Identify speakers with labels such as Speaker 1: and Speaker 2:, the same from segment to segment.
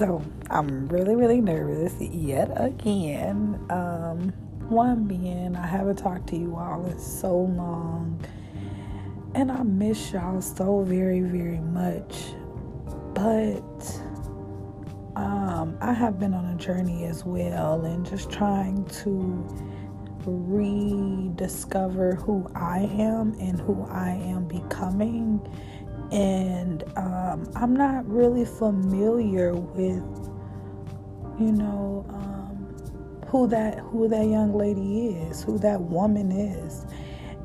Speaker 1: So I'm really, really nervous yet again. Um, one being, I haven't talked to you all in so long, and I miss y'all so very, very much. But um, I have been on a journey as well, and just trying to rediscover who I am and who I am becoming and um, I'm not really familiar with, you know, um, who that who that young lady is, who that woman is,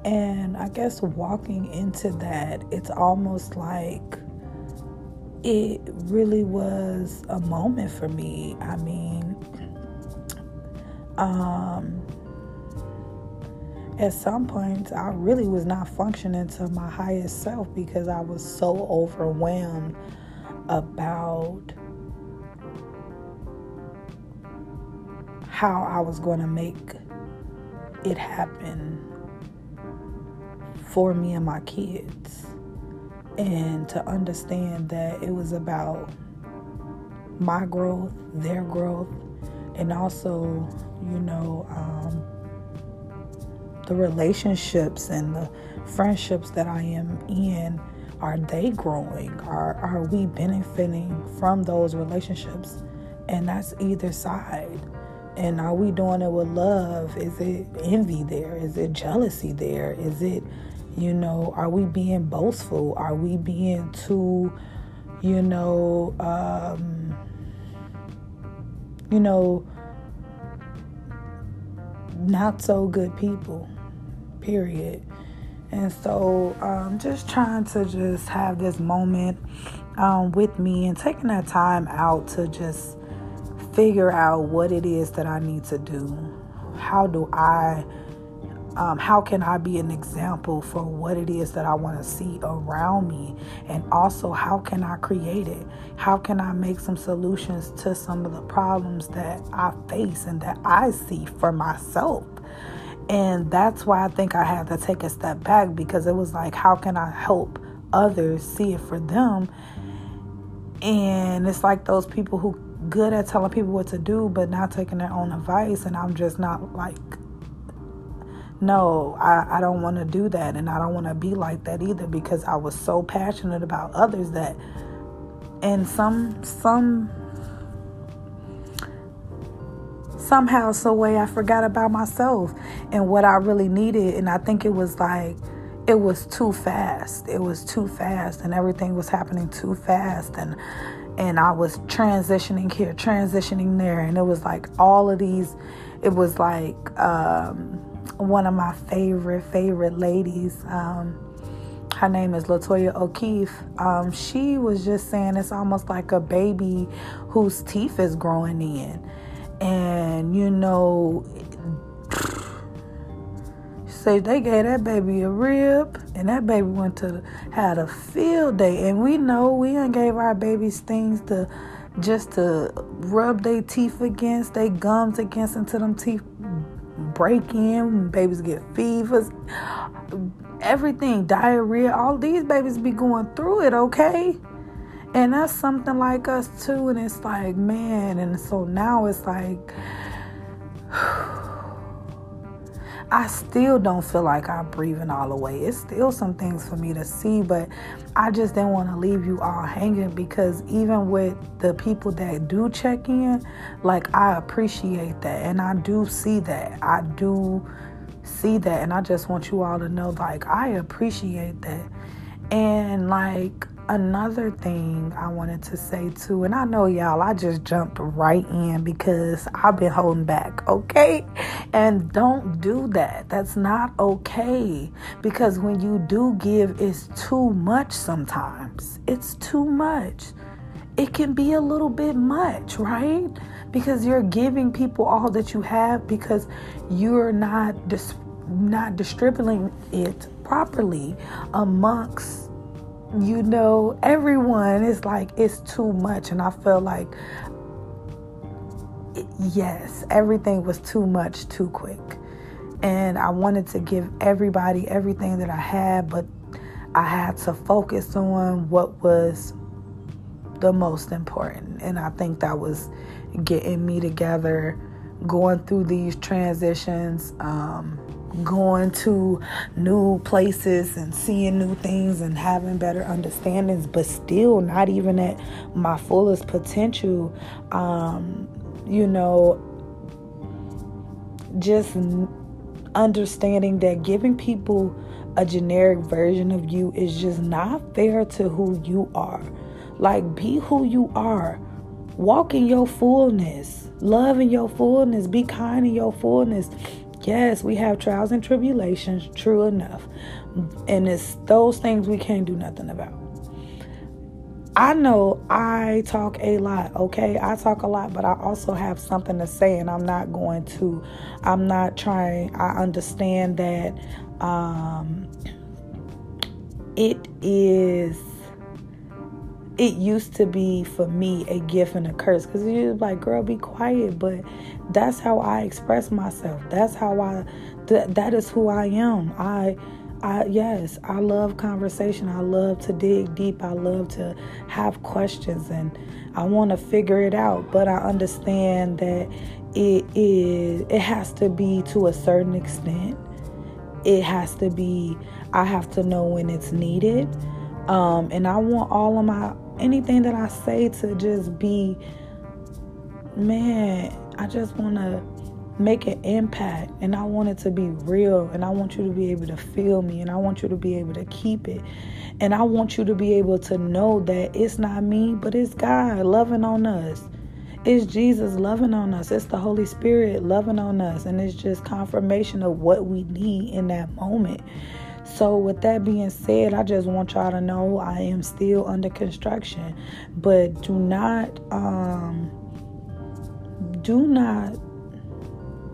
Speaker 1: and I guess walking into that, it's almost like it really was a moment for me. I mean, um, at some points I really was not functioning to my highest self because I was so overwhelmed about how I was going to make it happen for me and my kids. And to understand that it was about my growth, their growth, and also, you know, um, the relationships and the friendships that I am in are they growing? Are are we benefiting from those relationships? And that's either side. And are we doing it with love? Is it envy there? Is it jealousy there? Is it you know are we being boastful? Are we being too you know um you know not so good people period. And so, um, just trying to just have this moment um, with me and taking that time out to just figure out what it is that I need to do. How do I, um, how can I be an example for what it is that I want to see around me? And also, how can I create it? How can I make some solutions to some of the problems that I face and that I see for myself? And that's why I think I had to take a step back because it was like, how can I help others see it for them? And it's like those people who good at telling people what to do but not taking their own advice and I'm just not like no, I, I don't want to do that and I don't want to be like that either because I was so passionate about others that and some some somehow, some way, I forgot about myself and what I really needed. And I think it was like, it was too fast. It was too fast, and everything was happening too fast. And and I was transitioning here, transitioning there, and it was like all of these. It was like um, one of my favorite favorite ladies. Um, her name is Latoya O'Keefe. Um, she was just saying it's almost like a baby whose teeth is growing in and you know say they gave that baby a rib and that baby went to had a field day. And we know we ain't gave our babies things to just to rub their teeth against their gums against until them teeth break in babies get fevers everything diarrhea all these babies be going through it okay and that's something like us too. And it's like, man. And so now it's like, I still don't feel like I'm breathing all the way. It's still some things for me to see, but I just didn't want to leave you all hanging because even with the people that do check in, like I appreciate that and I do see that. I do see that and I just want you all to know like I appreciate that. And like another thing I wanted to say too, and I know y'all, I just jumped right in because I've been holding back, okay? And don't do that. That's not okay because when you do give, it's too much sometimes. It's too much. It can be a little bit much, right? Because you're giving people all that you have because you're not dis- not distributing it properly amongst you know, everyone is like, it's too much. And I feel like, yes, everything was too much too quick. And I wanted to give everybody everything that I had, but I had to focus on what was the most important. And I think that was getting me together, going through these transitions, um, going to new places and seeing new things and having better understandings, but still not even at my fullest potential. Um, you know, just understanding that giving people a generic version of you is just not fair to who you are. Like, be who you are. Walk in your fullness. Love in your fullness. Be kind in your fullness. Yes, we have trials and tribulations, true enough. And it's those things we can't do nothing about. I know I talk a lot, okay? I talk a lot, but I also have something to say, and I'm not going to, I'm not trying, I understand that um, it is it used to be for me a gift and a curse because you're like girl be quiet but that's how i express myself that's how i th- that is who i am i I yes, I love conversation. I love to dig deep. I love to have questions and I want to figure it out, but I understand that it is it has to be to a certain extent. It has to be I have to know when it's needed. Um, and I want all of my anything that I say to just be, man, I just want to make an impact and I want it to be real and I want you to be able to feel me and I want you to be able to keep it. And I want you to be able to know that it's not me, but it's God loving on us. It's Jesus loving on us. It's the Holy Spirit loving on us. And it's just confirmation of what we need in that moment. So, with that being said, I just want y'all to know I am still under construction, but do not, um, do not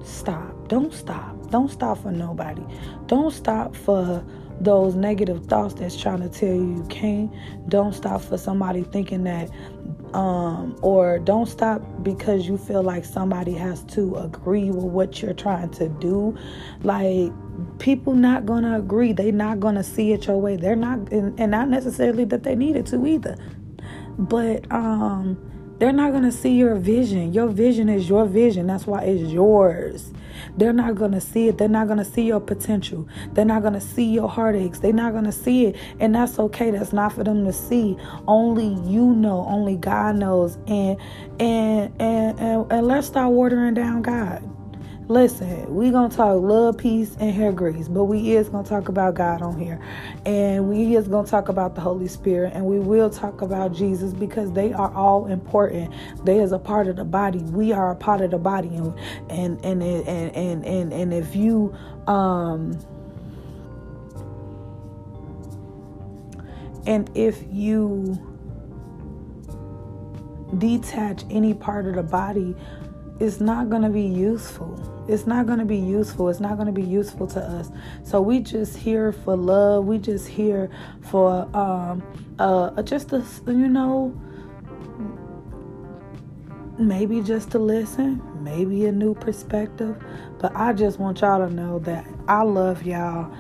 Speaker 1: stop. Don't stop. Don't stop for nobody. Don't stop for those negative thoughts that's trying to tell you you can't. Don't stop for somebody thinking that um, or don't stop because you feel like somebody has to agree with what you're trying to do. Like people not gonna agree. They not gonna see it your way. They're not, and, and not necessarily that they needed to either. But um, they're not gonna see your vision. Your vision is your vision. That's why it's yours. They're not going to see it. They're not going to see your potential. They're not going to see your heartaches. They're not going to see it. And that's okay. That's not for them to see. Only you know. Only God knows. And and and and, and let's start watering down God. Listen, we gonna talk love, peace, and hair grease, but we is gonna talk about God on here, and we is gonna talk about the Holy Spirit, and we will talk about Jesus because they are all important. They is a part of the body. We are a part of the body, and and and and and and, and if you um and if you detach any part of the body it's not to be useful. It's not going to be useful. It's not going to be useful to us. So we just here for love. We just here for um uh just a you know maybe just to listen, maybe a new perspective, but I just want y'all to know that I love y'all.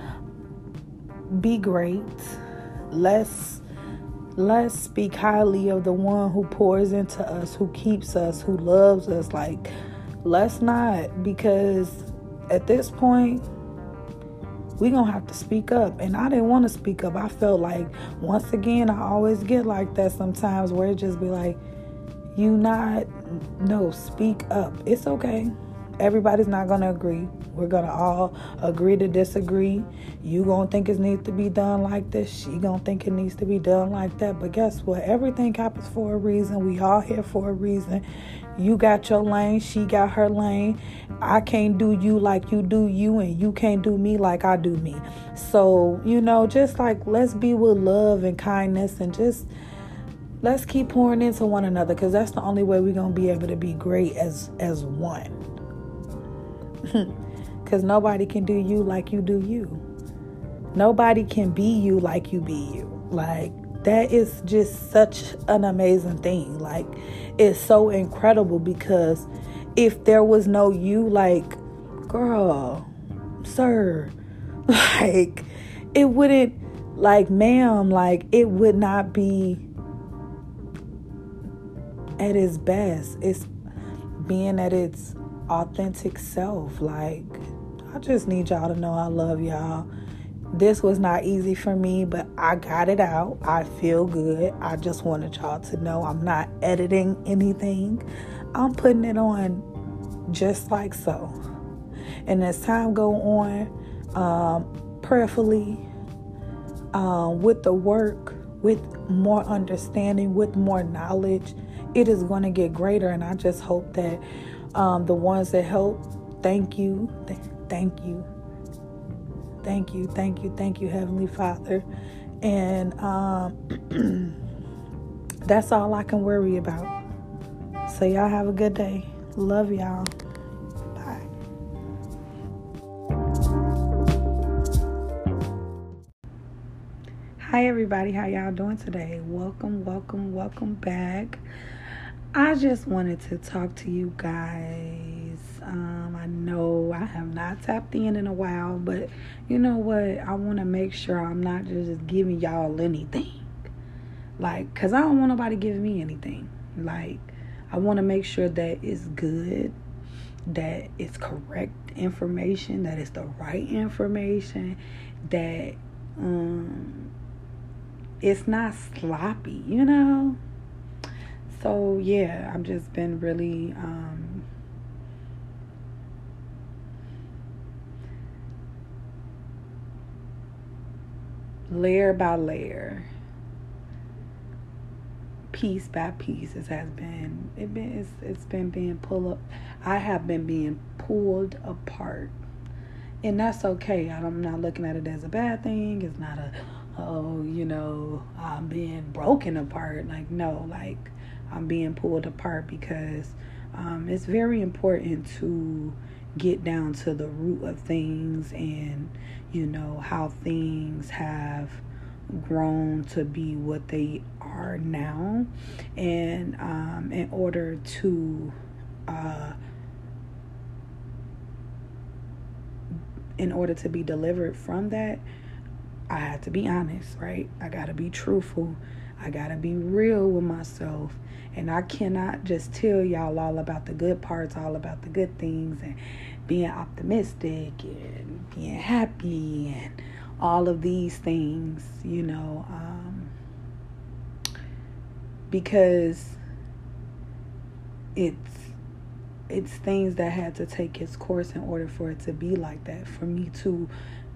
Speaker 1: Be great. Let's let's speak highly of the one who pours into us, who keeps us, who loves us. Like, let's not, because at this point, we gonna have to speak up. And I didn't want to speak up. I felt like once again, I always get like that sometimes where it just be like, you not no, speak up. It's okay. Everybody's not gonna agree. We're gonna all agree to disagree. You gonna think it needs to be done like this. She gonna think it needs to be done like that. But guess what? Everything happens for a reason. We all here for a reason. You got your lane. She got her lane. I can't do you like you do you, and you can't do me like I do me. So you know, just like let's be with love and kindness, and just let's keep pouring into one another because that's the only way we're gonna be able to be great as as one. Because nobody can do you like you do you. Nobody can be you like you be you. Like, that is just such an amazing thing. Like, it's so incredible because if there was no you, like, girl, sir, like, it wouldn't, like, ma'am, like, it would not be at its best. It's being at its authentic self. Like, I just need y'all to know I love y'all. This was not easy for me, but I got it out. I feel good. I just wanted y'all to know I'm not editing anything. I'm putting it on just like so. And as time go on, um, prayerfully, um, with the work, with more understanding, with more knowledge, it is going to get greater. And I just hope that um, the ones that help, thank you, th- thank you, thank you, thank you, thank you, Heavenly Father. And um, that's all I can worry about. So, y'all have a good day. Love y'all. Bye. Hi, everybody. How y'all doing today? Welcome, welcome, welcome back. I just wanted to talk to you guys. Um, I know I have not tapped in in a while, but you know what? I want to make sure I'm not just giving y'all anything. Like, because I don't want nobody giving me anything. Like, I want to make sure that it's good, that it's correct information, that it's the right information, that um, it's not sloppy, you know? So yeah, I've just been really um, layer by layer, piece by piece. It has been it been it's, it's been being pulled up. I have been being pulled apart, and that's okay. I'm not looking at it as a bad thing. It's not a oh you know I'm being broken apart. Like no, like I'm being pulled apart because um, it's very important to get down to the root of things and you know how things have grown to be what they are now. And um, in order to uh, in order to be delivered from that i had to be honest right? I gotta be truthful i gotta be real with myself and I cannot just tell y'all all about the good parts, all about the good things, and being optimistic and being happy and all of these things, you know, um, because it's it's things that had to take its course in order for it to be like that. For me to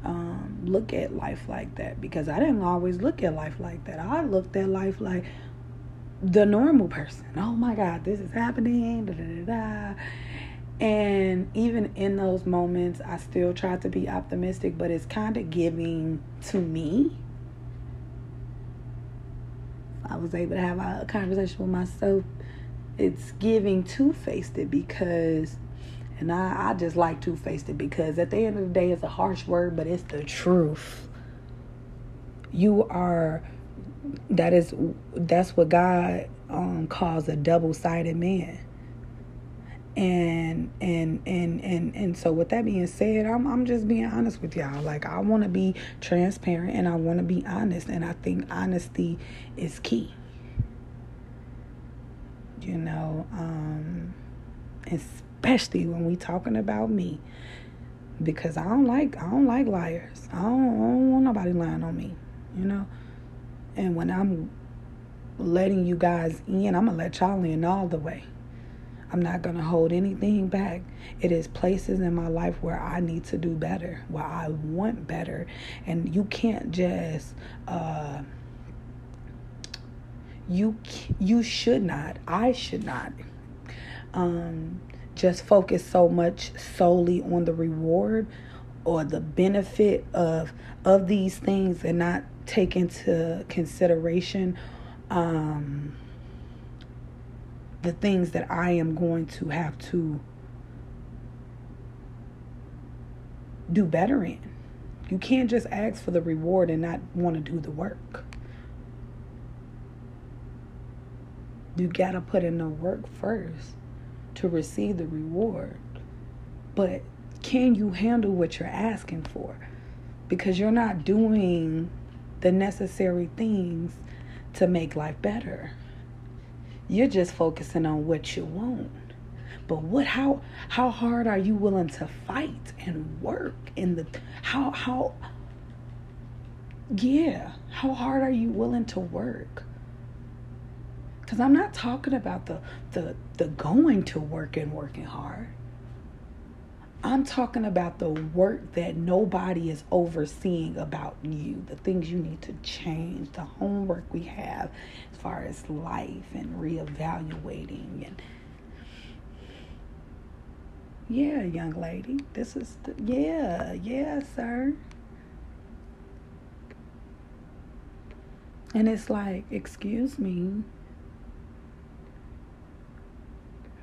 Speaker 1: um, look at life like that, because I didn't always look at life like that. I looked at life like the normal person. Oh my God, this is happening. Da, da, da. And even in those moments, I still try to be optimistic, but it's kind of giving to me. I was able to have a conversation with myself. It's giving two faced it because, and I, I just like two faced it because at the end of the day, it's a harsh word, but it's the truth. You are that is that's what God um, calls a double-sided man. And and and and and so with that being said, I'm I'm just being honest with y'all. Like I want to be transparent and I want to be honest and I think honesty is key. You know, um especially when we talking about me because I don't like I don't like liars. I don't, I don't want nobody lying on me, you know. And when I'm letting you guys in, I'm to let y'all in all the way. I'm not going to hold anything back. It is places in my life where I need to do better, where I want better. And you can't just uh you you should not. I should not um just focus so much solely on the reward or the benefit of of these things and not take into consideration um, the things that I am going to have to do better in. You can't just ask for the reward and not want to do the work. You got to put in the work first to receive the reward. But can you handle what you're asking for? Because you're not doing the necessary things to make life better. You're just focusing on what you want. But what how how hard are you willing to fight and work in the how how yeah, how hard are you willing to work? Cuz I'm not talking about the the the going to work and working hard. I'm talking about the work that nobody is overseeing about you, the things you need to change, the homework we have as far as life and reevaluating and yeah, young lady. This is the, yeah, yeah, sir. And it's like, excuse me.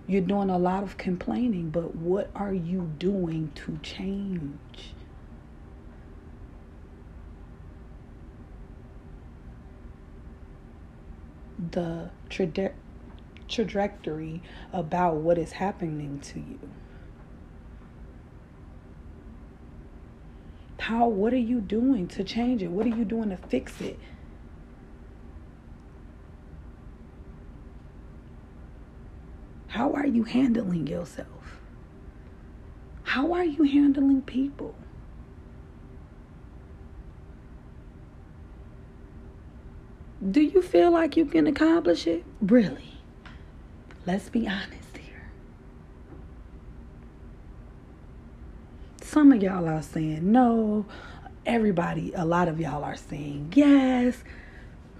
Speaker 1: You're doing a lot of complaining, but what are you doing to change? The trajectory about what is happening to you. How, what are you doing to change it? What are you doing to fix it? How are you handling yourself? How are you handling people? Do you feel like you can accomplish it? Really? Let's be honest. Here. Some of y'all are saying no. Everybody, a lot of y'all are saying yes.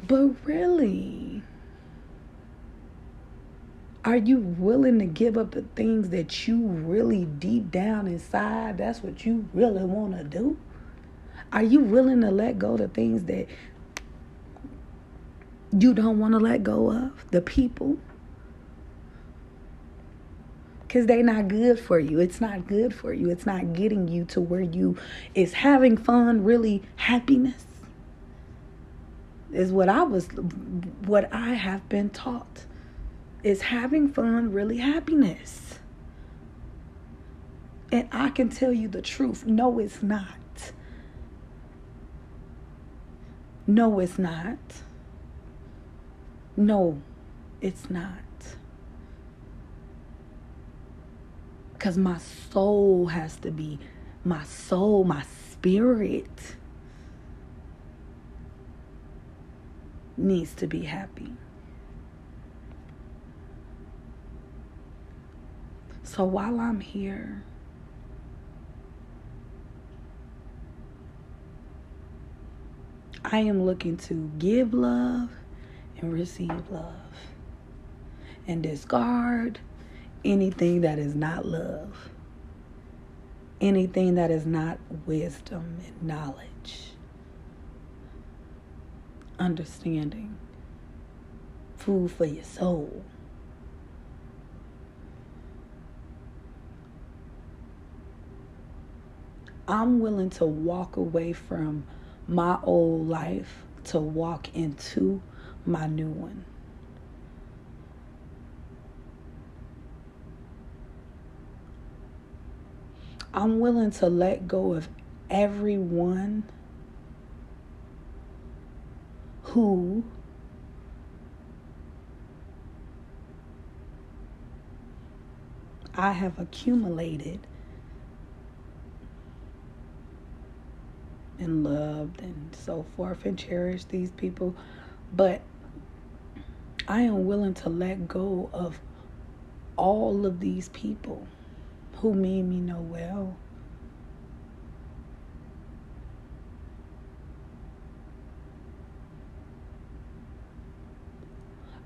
Speaker 1: But really, are you willing to give up the things that you really deep down inside, that's what you really want to do? Are you willing to let go the things that you don't want to let go of? The people? because they're not good for you. It's not good for you. It's not getting you to where you is having fun, really happiness. Is what I was what I have been taught. Is having fun really happiness. And I can tell you the truth. No, it's not. No, it's not. No, it's not. Because my soul has to be, my soul, my spirit needs to be happy. So while I'm here, I am looking to give love and receive love and discard anything that is not love, anything that is not wisdom and knowledge, understanding, food for your soul. I'm willing to walk away from my old life to walk into my new one. I'm willing to let go of everyone who I have accumulated and loved and so forth and cherished these people. But I am willing to let go of all of these people who mean me no well.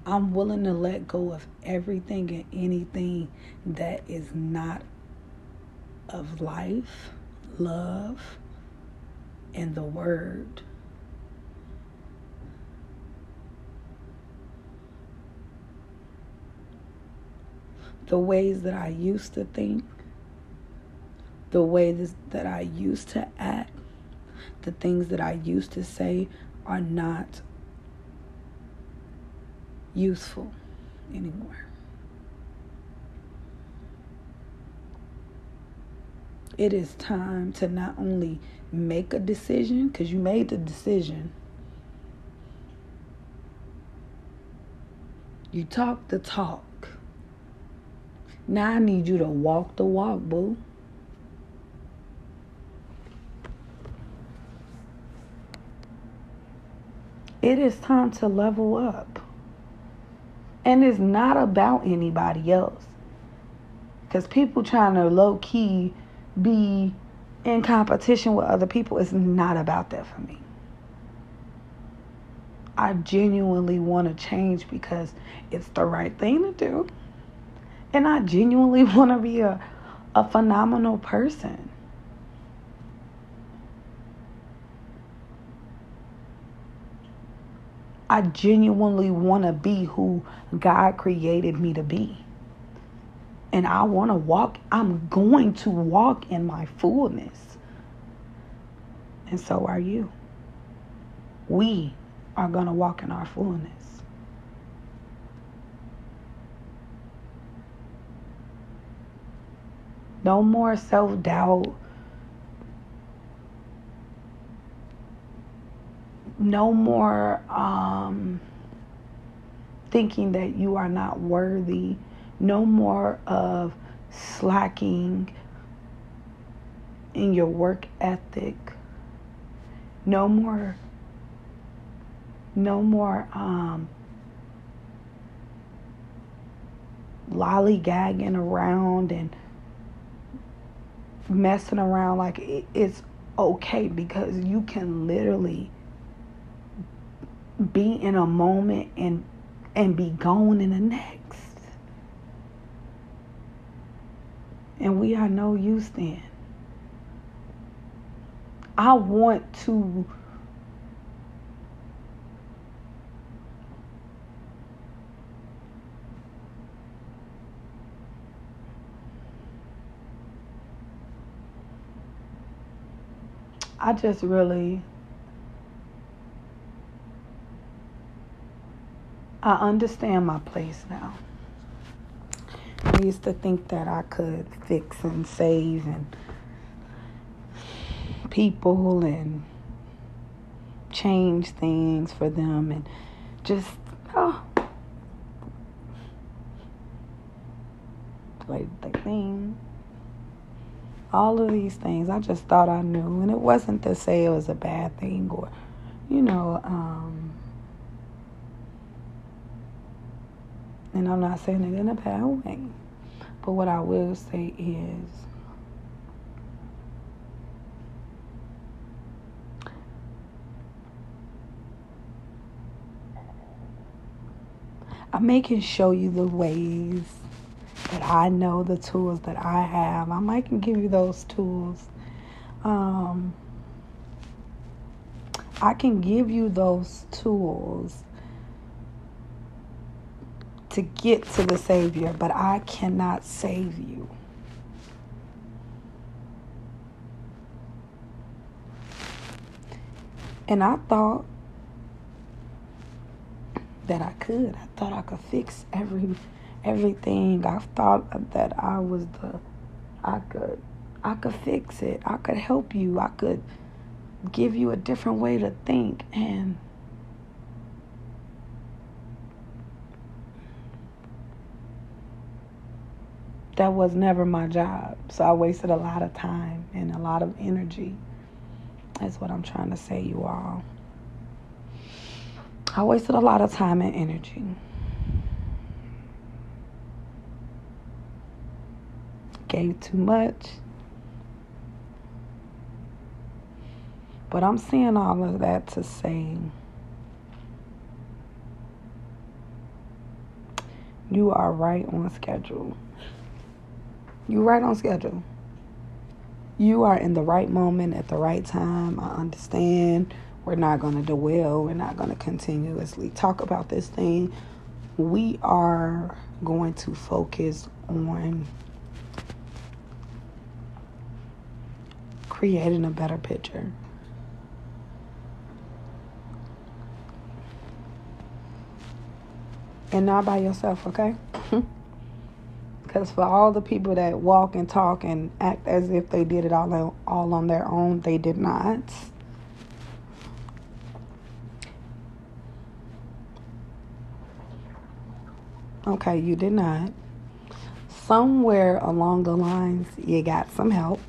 Speaker 1: I'm willing to let go of everything and anything that is not of life, love, and the word. The ways that I used to think, the ways that I used to act, the things that I used to say are not useful anymore. It is time to not only make a decision, because you made the decision, You talk the talk. Now I need you to walk the walk, boo. It is time to level up. And it's not about anybody else. Because people trying to low key be in competition with other people is not about that for me. I genuinely want to change because it's the right thing to do. And I genuinely want to be a, a phenomenal person. I genuinely want to be who God created me to be. And I want to walk, I'm going to walk in my fullness. And so are you. We are going to walk in our fullness. No more self doubt. No more um, thinking that you are not worthy. No more of slacking in your work ethic. No more no more um, lollygagging around and messing around like it's okay because you can literally be in a moment and and be gone in the next. And we are no use then. I want to I just really I understand my place now. I used to think that I could fix and save and people and change things for them and just oh like the thing all of these things I just thought I knew. And it wasn't to say it was a bad thing or, you know, um, and I'm not saying it in a bad way. But what I will say is, I may can show you the ways that I know, the tools that I have. I might can give you those tools. Um, I can give you those tools to get to the Savior, but I cannot save you. And I thought that I could. I thought I could fix every everything. I thought that I was the I could I could fix it. I could help you. I could give you a different way to think and that was never my job. So I wasted a lot of time and a lot of energy. That's what I'm trying to say, you all. I wasted a lot of time and energy. gave too much. But I'm saying all of that to say you are right on schedule. You right on schedule. You are in the right moment at the right time. I understand. We're not going to dwell. We're not going to continuously talk about this thing. We are going to focus on creating a better picture. And not by yourself, okay? Because for all the people that walk and talk and act as if they did it all, on, all on their own, they did not. Okay, you did not. Somewhere along the lines, you got some help.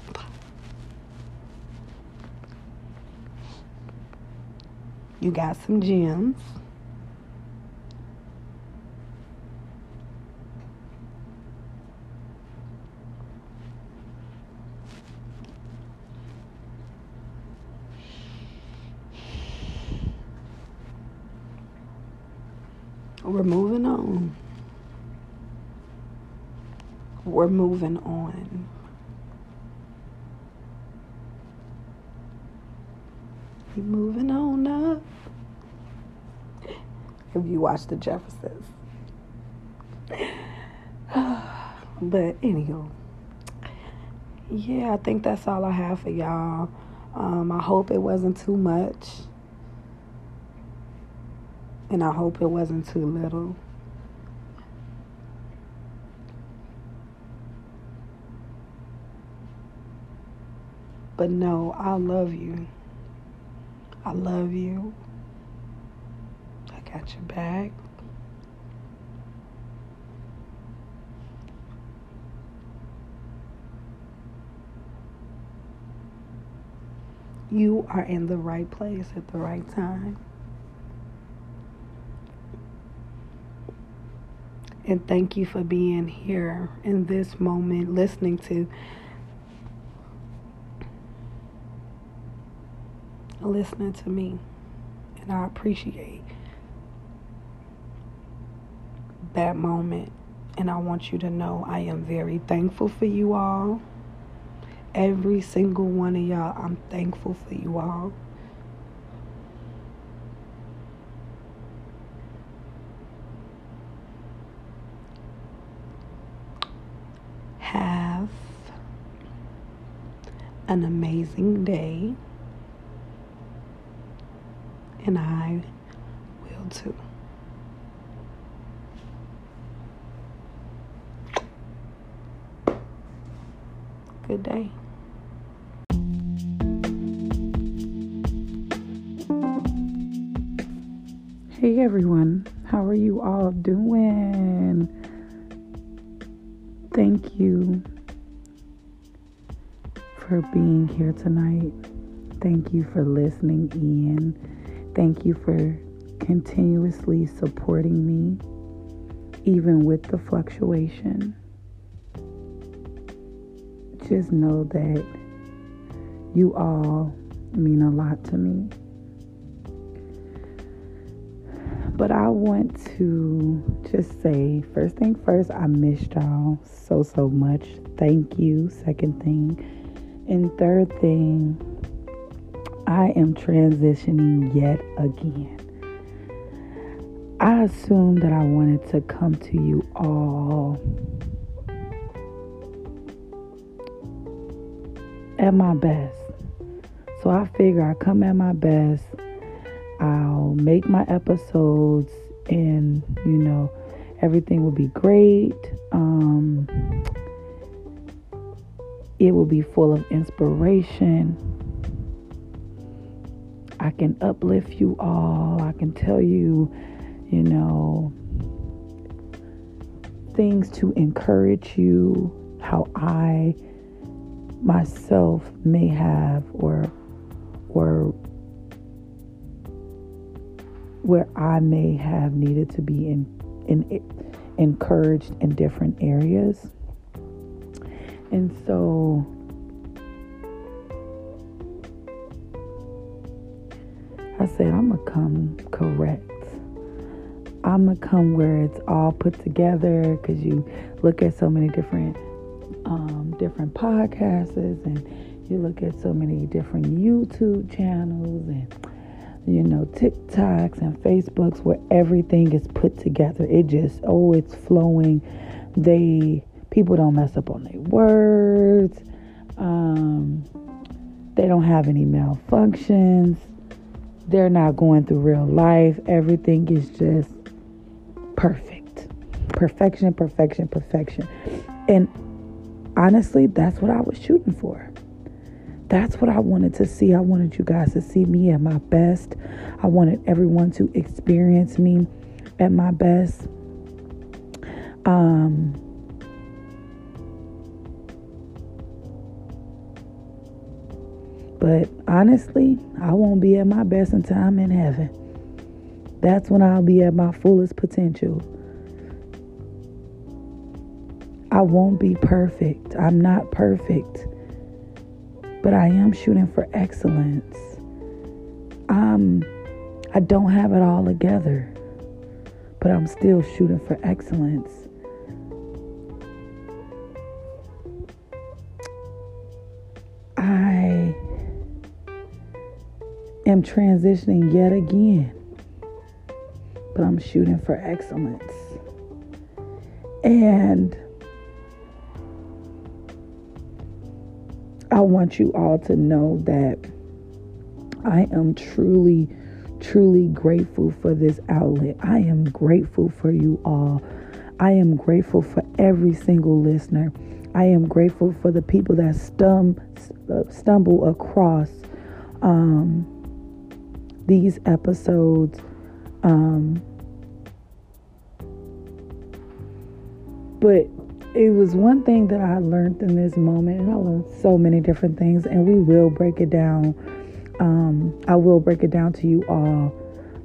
Speaker 1: You got some gems. We're moving on. We're moving on. We're moving on up. If you watch The Jeffersons. but anywho, yeah, I think that's all I have for y'all. Um, I hope it wasn't too much. And I hope it wasn't too little. But no, I love you. I love you. I got your back. You are in the right place at the right time. And thank you for being here in this moment, listening to listening to me. And I appreciate that moment. And I want you to know I am very thankful for you all. Every single one of y'all, I'm thankful for you all. Have an amazing day, and I will too. Good day. Hey everyone, how are you all doing? Thank you for being here tonight. Thank you for listening in. Thank you for continuously supporting me, even with the fluctuation. Just know that you all mean a lot to me. But I want to just say, first thing first, I missed y'all so, so much. Thank you. Second thing. And third thing, I am transitioning yet again. I assumed that I wanted to come to you all at my best. So I figure I come at my best I'll make my episodes and, you know, everything will be great. Um, it will be full of inspiration. I can uplift you all. I can tell you, you know, things to encourage you, how I myself may have or or where I may have needed to be in, in, encouraged in different areas. And so I said, I'm going to come correct. I'm going to come where it's all put together because you look at so many different um, different podcasts and you look at so many different YouTube channels and you know, TikToks and Facebooks where everything is put together. It just, oh, it's flowing. They, people don't mess up on their words. Um, they don't have any malfunctions. They're not going through real life. Everything is just perfect. Perfection, perfection, perfection. And honestly, that's what I was shooting for. That's what I wanted to see. I wanted you guys to see me at my best. I wanted everyone to experience me at my best. Um, but honestly, I won't be at my best until I'm in heaven. That's when I'll be at my fullest potential. I won't be perfect. I'm not perfect. But I am shooting for excellence. I'm I don't have it all together. But I'm still shooting for excellence. I am transitioning yet again but I'm shooting for excellence. And I want you all to know that I am truly, truly grateful for this outlet. I am grateful for you all. I am grateful for every single listener. I am grateful for the people that stum- stumble across um, these episodes um, but it was one thing that I learned in this moment, and I learned so many different things, and we will break it down. Um, I will break it down to you all,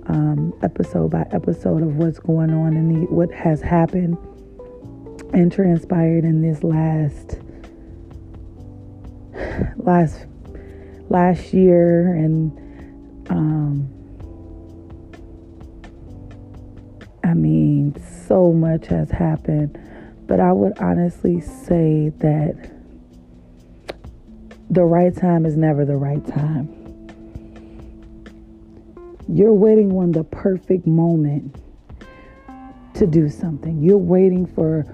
Speaker 1: um, episode by episode, of what's going on and what has happened and transpired in this last last last year and um, I mean, so much has happened. But I would honestly say that the right time is never the right time. You're waiting on the perfect moment to do something. You're waiting for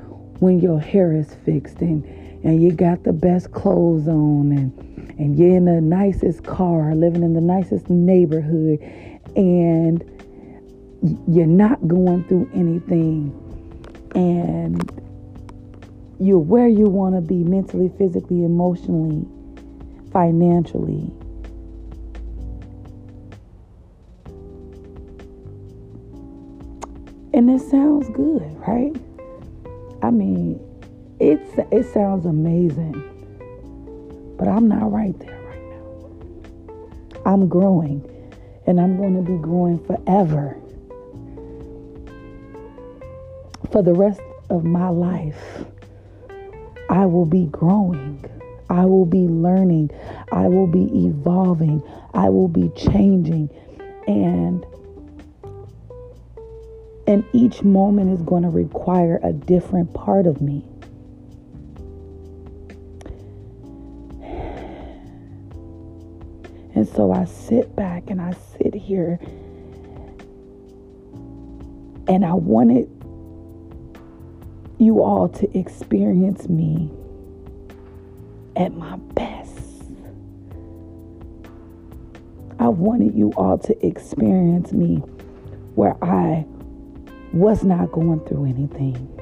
Speaker 1: when your hair is fixed and, and you got the best clothes on and, and you're in the nicest car, living in the nicest neighborhood, and you're not going through anything and you're where you want to be mentally, physically, emotionally, financially. And it sounds good, right? I mean, it's it sounds amazing. But I'm not right there right now. I'm growing and I'm going to be growing forever for the rest of my life, I will be growing. I will be learning. I will be evolving. I will be changing. And and each moment is going to require a different part of me. And so I sit back and I sit here and I wanted you all to experience me at my best. I wanted you all to experience me where I was not going through anything.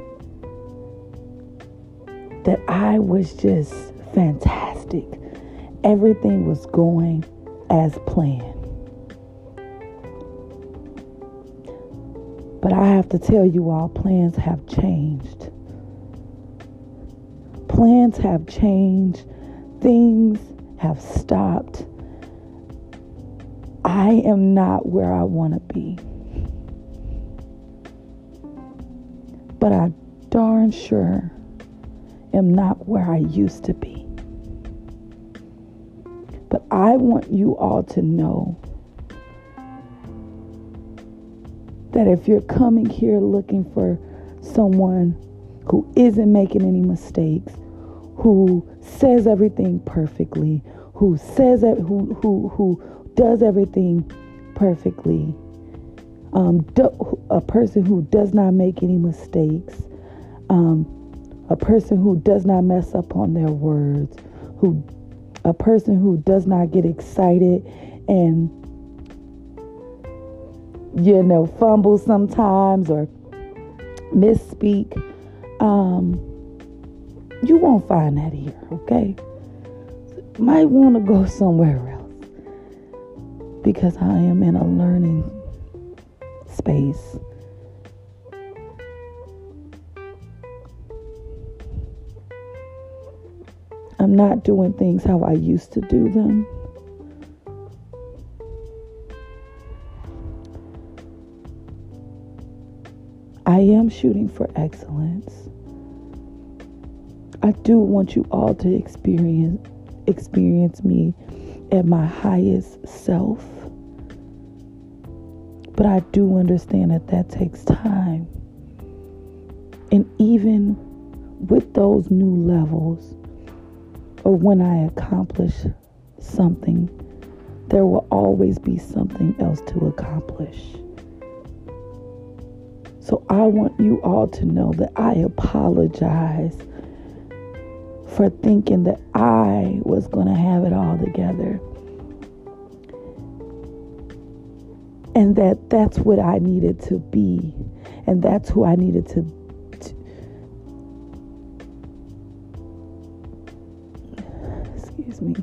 Speaker 1: That I was just fantastic. Everything was going as planned. But I have to tell you all, plans have changed. Plans have changed. Things have stopped. I am not where I want to be. But I darn sure am not where I used to be. But I want you all to know that if you're coming here looking for someone who isn't making any mistakes, who says everything perfectly, who says who who who does everything perfectly, um, do, a person who does not make any mistakes, um, a person who does not mess up on their words, who a person who does not get excited and you know, fumble sometimes or misspeak, um, you won't find that here, okay? Might want to go somewhere else because I am in a learning space. I'm not doing things how I used to do them. I am shooting for excellence. I do want you all to experience experience me at my highest self. But I do understand that that takes time. And even with those new levels, or when I accomplish something, there will always be something else to accomplish. So I want you all to know that I apologize for thinking that I was going to have it all together. And that that's what I needed to be. And that's who I needed to, to excuse me.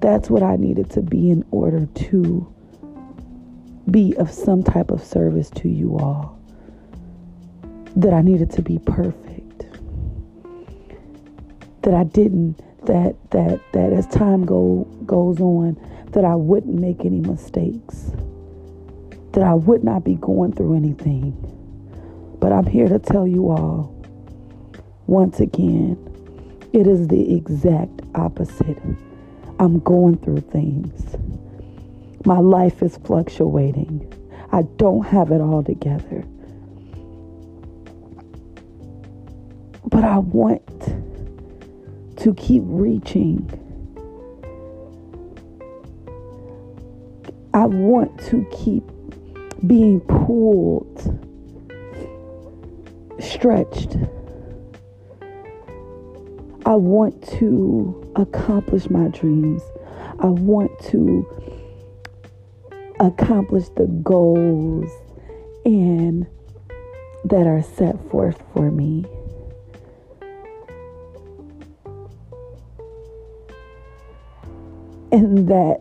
Speaker 1: That's what I needed to be in order to be of some type of service to you all. That I needed to be perfect. That I didn't that that that as time go goes on that I wouldn't make any mistakes. That I would not be going through anything. But I'm here to tell you all once again, it is the exact opposite. I'm going through things. My life is fluctuating. I don't have it all together. But I want to keep reaching. I want to keep being pulled, stretched. I want to accomplish my dreams. I want to accomplish the goals and that are set forth for me. And that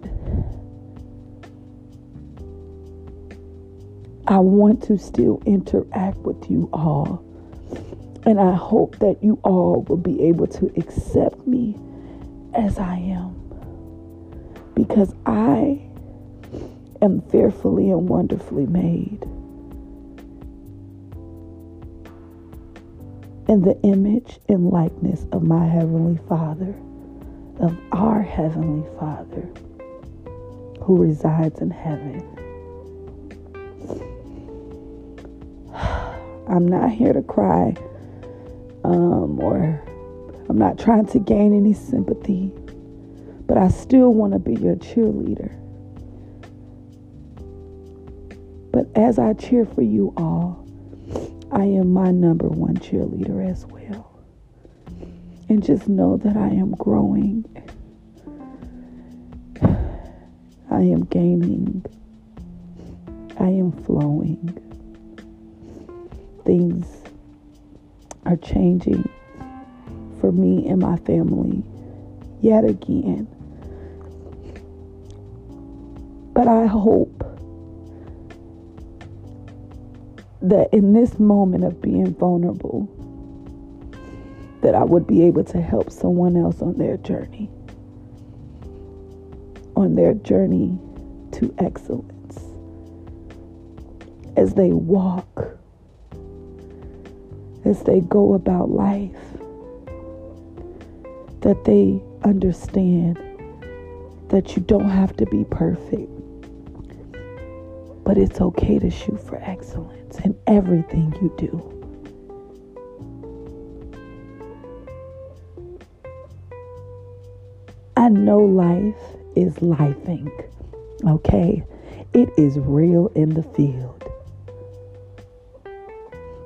Speaker 1: I want to still interact with you all. And I hope that you all will be able to accept me as I am. Because I am fearfully and wonderfully made. In the image and likeness of my Heavenly Father, of our Heavenly Father who resides in heaven. I'm not here to cry um, or I'm not trying to gain any sympathy, but I still want to be your cheerleader. But as I cheer for you all, I am my number one cheerleader as well. And just know that I am growing. I am gaining. I am flowing. Things are changing for me and my family yet again. But I hope that in this moment of being vulnerable, that I would be able to help someone else on their journey, on their journey to excellence, as they walk, as they go about life, that they understand that you don't have to be perfect, but it's okay to shoot for excellence in everything you do. I know life is lifing, okay? It is real in the field.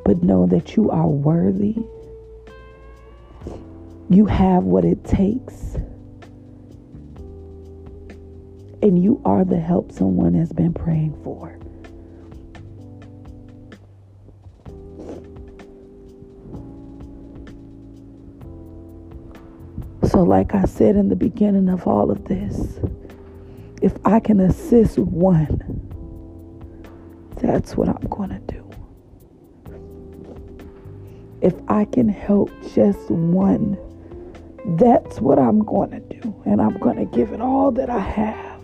Speaker 1: But know that you are worthy. You have what it takes. And you are the help someone has been praying for. So, like I said in the beginning of all of this, if I can assist one, that's what I'm going to do. If I can help just one, that's what I'm going to do. And I'm going to give it all that I have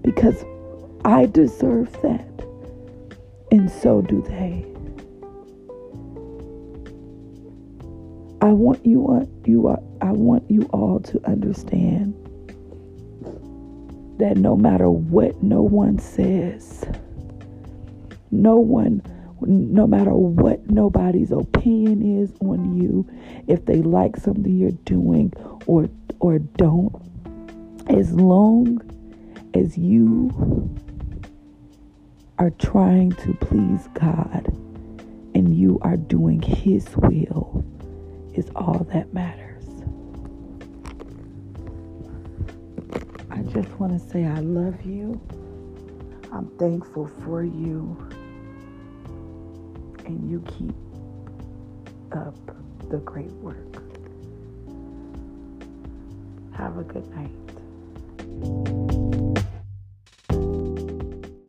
Speaker 1: because I deserve that. And so do they. I want you uh, you uh, I want you all to understand that no matter what no one says, no one no matter what nobody's opinion is on you, if they like something you're doing or or don't, as long as you are trying to please God and you are doing his will is all that matters. I just want to say I love you. I'm thankful for you. And you keep up the great work. Have a good night.